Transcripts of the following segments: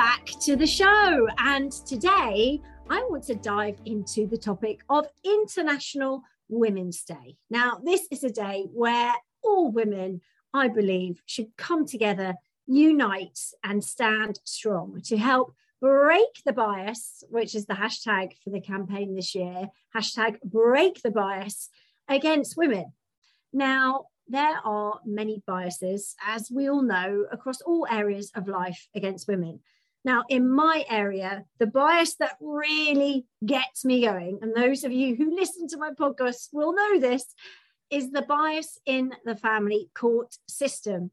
back to the show. And today I want to dive into the topic of International Women's Day. Now, this is a day where all women, I believe, should come together, unite, and stand strong to help break the bias, which is the hashtag for the campaign this year hashtag break the bias against women. Now, there are many biases, as we all know, across all areas of life against women. Now, in my area, the bias that really gets me going, and those of you who listen to my podcast will know this, is the bias in the family court system.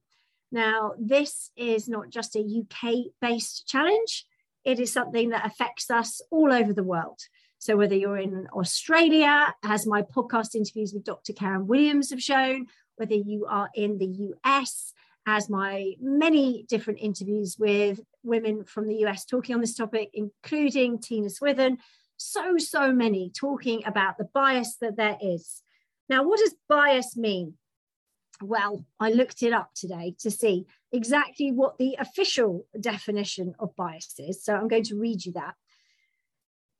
Now, this is not just a UK based challenge, it is something that affects us all over the world. So, whether you're in Australia, as my podcast interviews with Dr. Karen Williams have shown, whether you are in the US, as my many different interviews with women from the US talking on this topic, including Tina Swithin, so, so many talking about the bias that there is. Now, what does bias mean? Well, I looked it up today to see exactly what the official definition of bias is. So I'm going to read you that.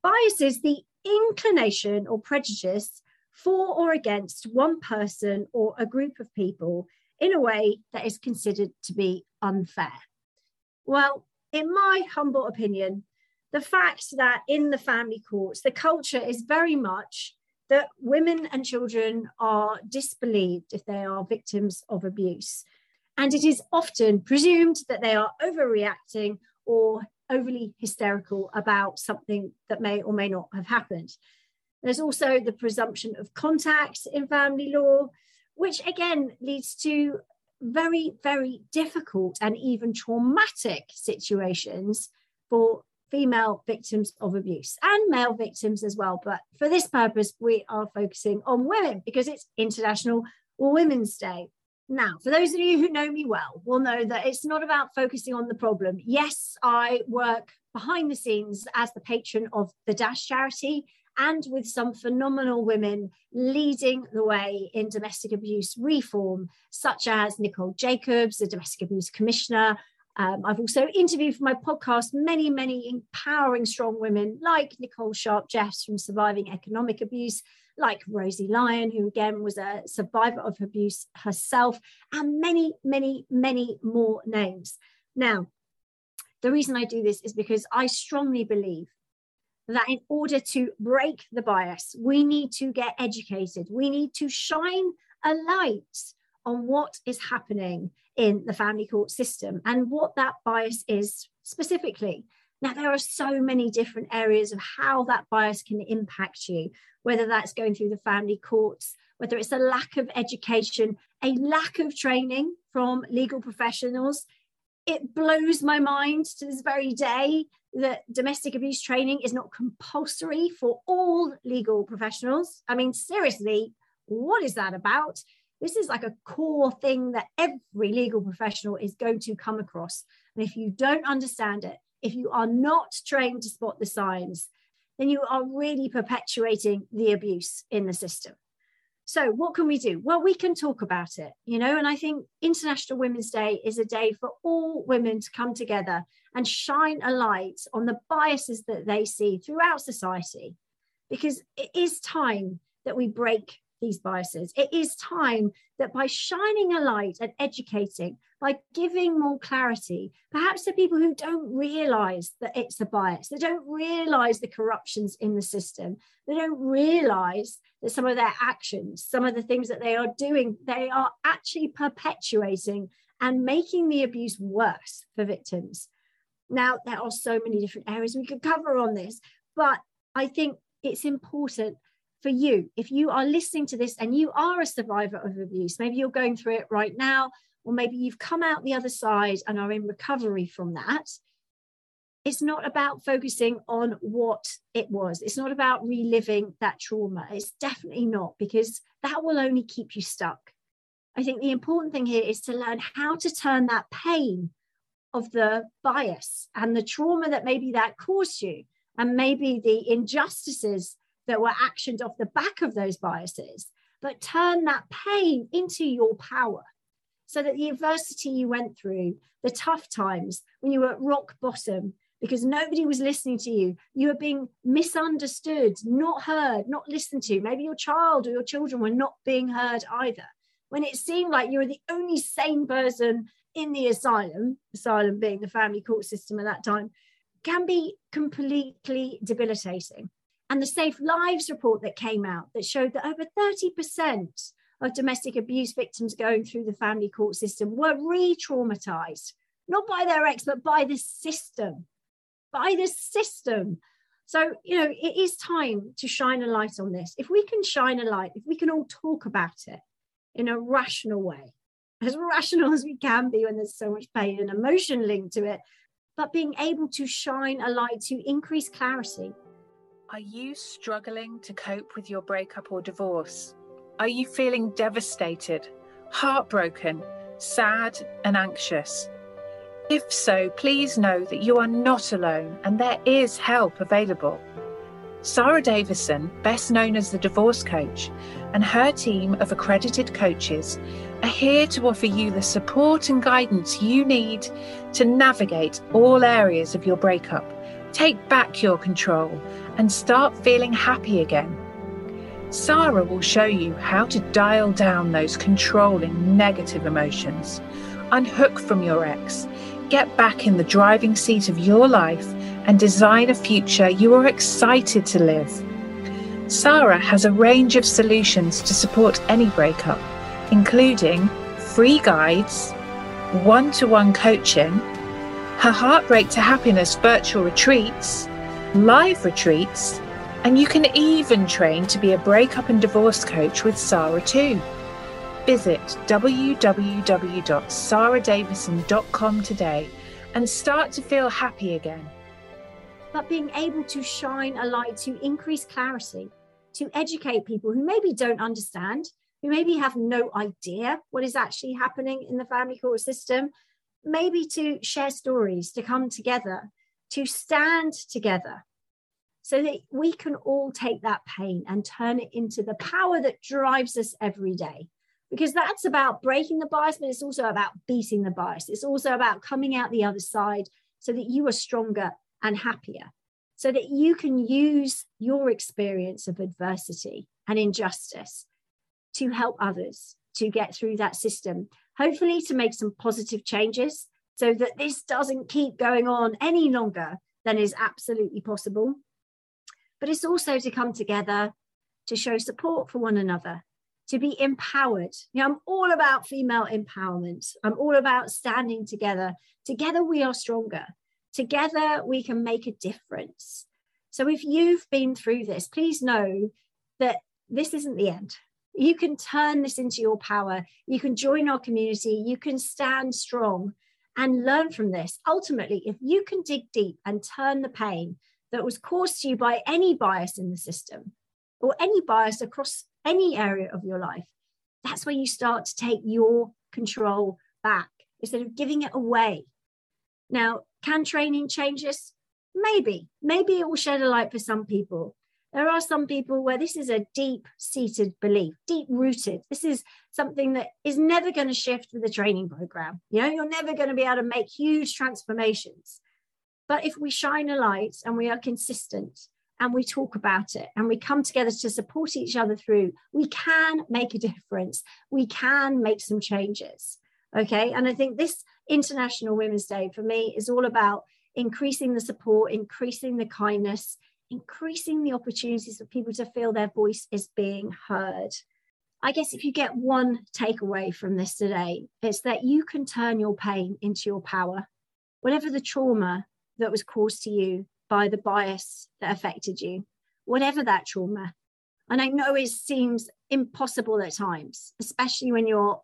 Bias is the inclination or prejudice for or against one person or a group of people in a way that is considered to be unfair? Well, in my humble opinion, the fact that in the family courts, the culture is very much that women and children are disbelieved if they are victims of abuse. And it is often presumed that they are overreacting or overly hysterical about something that may or may not have happened. There's also the presumption of contact in family law, which again leads to very, very difficult and even traumatic situations for female victims of abuse and male victims as well. But for this purpose, we are focusing on women because it's International Women's Day. Now, for those of you who know me well, will know that it's not about focusing on the problem. Yes, I work behind the scenes as the patron of the Dash charity and with some phenomenal women leading the way in domestic abuse reform, such as Nicole Jacobs, the domestic abuse commissioner. Um, I've also interviewed for my podcast many, many empowering strong women like Nicole Sharp Jeffs from Surviving Economic Abuse, like Rosie Lyon, who again was a survivor of abuse herself, and many, many, many more names. Now, the reason I do this is because I strongly believe that in order to break the bias, we need to get educated. We need to shine a light on what is happening in the family court system and what that bias is specifically. Now, there are so many different areas of how that bias can impact you, whether that's going through the family courts, whether it's a lack of education, a lack of training from legal professionals. It blows my mind to this very day that domestic abuse training is not compulsory for all legal professionals. I mean, seriously, what is that about? This is like a core thing that every legal professional is going to come across. And if you don't understand it, if you are not trained to spot the signs, then you are really perpetuating the abuse in the system. So, what can we do? Well, we can talk about it, you know, and I think International Women's Day is a day for all women to come together and shine a light on the biases that they see throughout society. Because it is time that we break these biases. It is time that by shining a light and educating, by giving more clarity, perhaps to people who don't realize that it's a bias, they don't realize the corruptions in the system, they don't realize that some of their actions, some of the things that they are doing, they are actually perpetuating and making the abuse worse for victims. Now, there are so many different areas we could cover on this, but I think it's important for you, if you are listening to this and you are a survivor of abuse, maybe you're going through it right now, or maybe you've come out the other side and are in recovery from that, it's not about focusing on what it was. It's not about reliving that trauma. It's definitely not, because that will only keep you stuck. I think the important thing here is to learn how to turn that pain of the bias and the trauma that maybe that caused you, and maybe the injustices that were actioned off the back of those biases, but turn that pain into your power so that the adversity you went through, the tough times when you were at rock bottom, because nobody was listening to you. You were being misunderstood, not heard, not listened to. Maybe your child or your children were not being heard either. When it seemed like you were the only sane person in the asylum, asylum being the family court system at that time, can be completely debilitating. And the Safe Lives report that came out that showed that over 30% of domestic abuse victims going through the family court system were re traumatized, not by their ex, but by the system by the system. So, you know, it is time to shine a light on this. If we can shine a light, if we can all talk about it in a rational way, as rational as we can be when there's so much pain and emotion linked to it, but being able to shine a light to increase clarity. Are you struggling to cope with your breakup or divorce? Are you feeling devastated, heartbroken, sad, and anxious? If so, please know that you are not alone and there is help available. Sarah Davison, best known as the Divorce Coach, and her team of accredited coaches are here to offer you the support and guidance you need to navigate all areas of your breakup, take back your control, and start feeling happy again. Sarah will show you how to dial down those controlling negative emotions, unhook from your ex, get back in the driving seat of your life and design a future you are excited to live. Sarah has a range of solutions to support any breakup, including free guides, one to one coaching, her Heartbreak to Happiness virtual retreats, live retreats, and you can even train to be a breakup and divorce coach with Sarah too visit www.sarahdavison.com today and start to feel happy again. But being able to shine a light to increase clarity, to educate people who maybe don't understand, who maybe have no idea what is actually happening in the family court system, maybe to share stories, to come together, to stand together so that we can all take that pain and turn it into the power that drives us every day because that's about breaking the bias, but it's also about beating the bias. It's also about coming out the other side so that you are stronger and happier, so that you can use your experience of adversity and injustice to help others to get through that system, hopefully to make some positive changes so that this doesn't keep going on any longer than is absolutely possible. But it's also to come together to show support for one another to be empowered. You know, I'm all about female empowerment. I'm all about standing together. Together we are stronger. Together we can make a difference. So if you've been through this, please know that this isn't the end. You can turn this into your power. You can join our community. You can stand strong and learn from this. Ultimately, if you can dig deep and turn the pain that was caused to you by any bias in the system or any bias across any area of your life, that's where you start to take your control back instead of giving it away. Now, can training change this? Maybe. Maybe it will shed a light for some people. There are some people where this is a deep seated belief, deep rooted. This is something that is never going to shift with a training program. You know, you're never going to be able to make huge transformations. But if we shine a light and we are consistent and we talk about it and we come together to support each other through, we can make a difference. We can make some changes. Okay. And I think this International Women's Day for me is all about increasing the support, increasing the kindness, increasing the opportunities for people to feel their voice is being heard. I guess if you get one takeaway from this today, it's that you can turn your pain into your power. Whatever the trauma that was caused to you, by the bias that affected you, whatever that trauma. And I know it seems impossible at times, especially when you're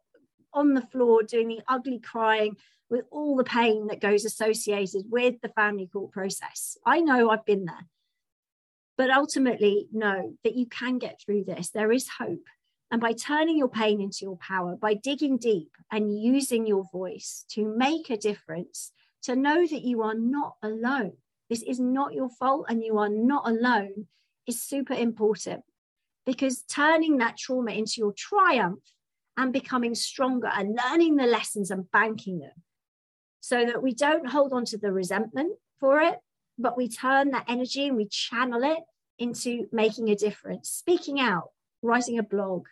on the floor doing the ugly crying with all the pain that goes associated with the family court process. I know I've been there. But ultimately, know that you can get through this. There is hope. And by turning your pain into your power, by digging deep and using your voice to make a difference, to know that you are not alone. This is not your fault and you are not alone is super important because turning that trauma into your triumph and becoming stronger and learning the lessons and banking them so that we don't hold on to the resentment for it, but we turn that energy and we channel it into making a difference, speaking out, writing a blog,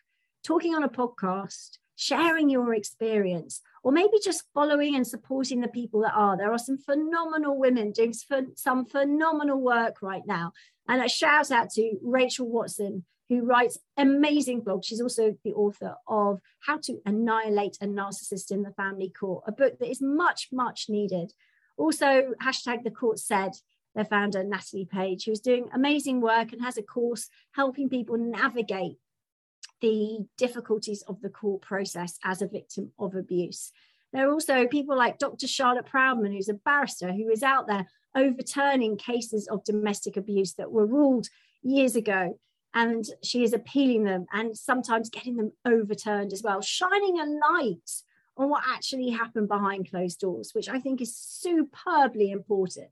talking on a podcast, sharing your experience, or maybe just following and supporting the people that are. There are some phenomenal women doing some phenomenal work right now. And a shout out to Rachel Watson, who writes amazing blogs. She's also the author of How to Annihilate a Narcissist in the Family Court, a book that is much, much needed. Also, hashtag the court said, their founder, Natalie Page, who's doing amazing work and has a course helping people navigate the difficulties of the court process as a victim of abuse. There are also people like Dr. Charlotte Proudman, who's a barrister who is out there overturning cases of domestic abuse that were ruled years ago. And she is appealing them and sometimes getting them overturned as well, shining a light on what actually happened behind closed doors, which I think is superbly important.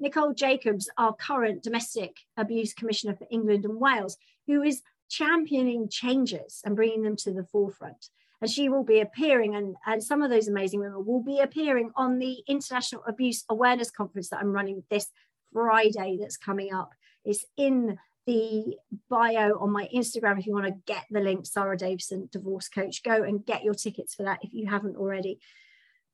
Nicole Jacobs, our current domestic abuse commissioner for England and Wales, who is championing changes and bringing them to the forefront. And she will be appearing, and, and some of those amazing women will be appearing on the International Abuse Awareness Conference that I'm running this Friday that's coming up. It's in the bio on my Instagram if you want to get the link, Sarah Davison, divorce coach. Go and get your tickets for that if you haven't already.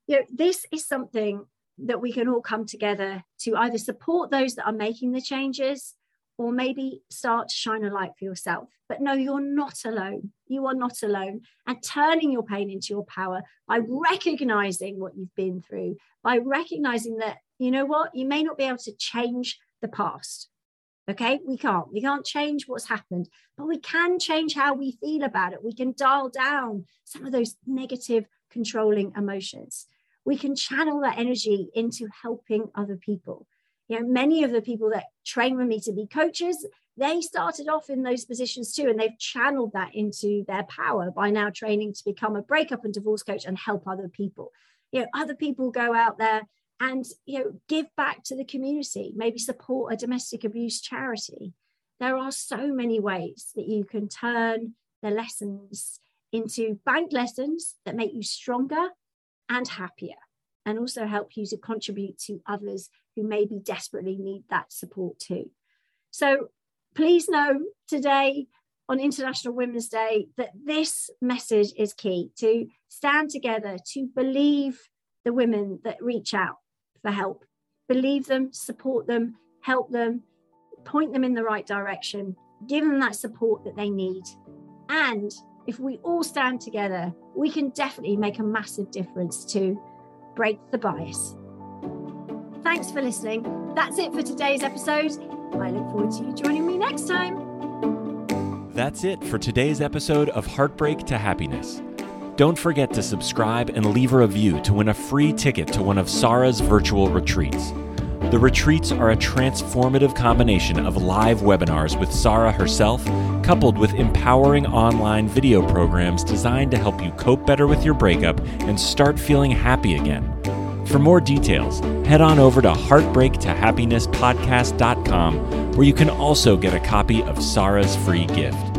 You know, this is something that we can all come together to either support those that are making the changes or maybe start to shine a light for yourself. But no, you're not alone. You are not alone. And turning your pain into your power by recognizing what you've been through, by recognizing that, you know what, you may not be able to change the past. Okay, we can't. We can't change what's happened, but we can change how we feel about it. We can dial down some of those negative, controlling emotions. We can channel that energy into helping other people you know many of the people that train with me to be coaches they started off in those positions too and they've channeled that into their power by now training to become a breakup and divorce coach and help other people you know other people go out there and you know give back to the community maybe support a domestic abuse charity there are so many ways that you can turn the lessons into bank lessons that make you stronger and happier and also help you to contribute to others who maybe desperately need that support too. So please know today on International Women's Day that this message is key to stand together, to believe the women that reach out for help, believe them, support them, help them, point them in the right direction, give them that support that they need. And if we all stand together, we can definitely make a massive difference to break the bias. Thanks for listening. That's it for today's episode. I look forward to you joining me next time. That's it for today's episode of Heartbreak to Happiness. Don't forget to subscribe and leave a review to win a free ticket to one of Sarah's virtual retreats. The retreats are a transformative combination of live webinars with Sarah herself, coupled with empowering online video programs designed to help you cope better with your breakup and start feeling happy again. For more details, head on over to heartbreaktohappinesspodcast.com, where you can also get a copy of Sarah's free gift.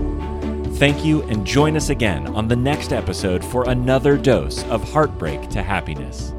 Thank you, and join us again on the next episode for another dose of Heartbreak to Happiness.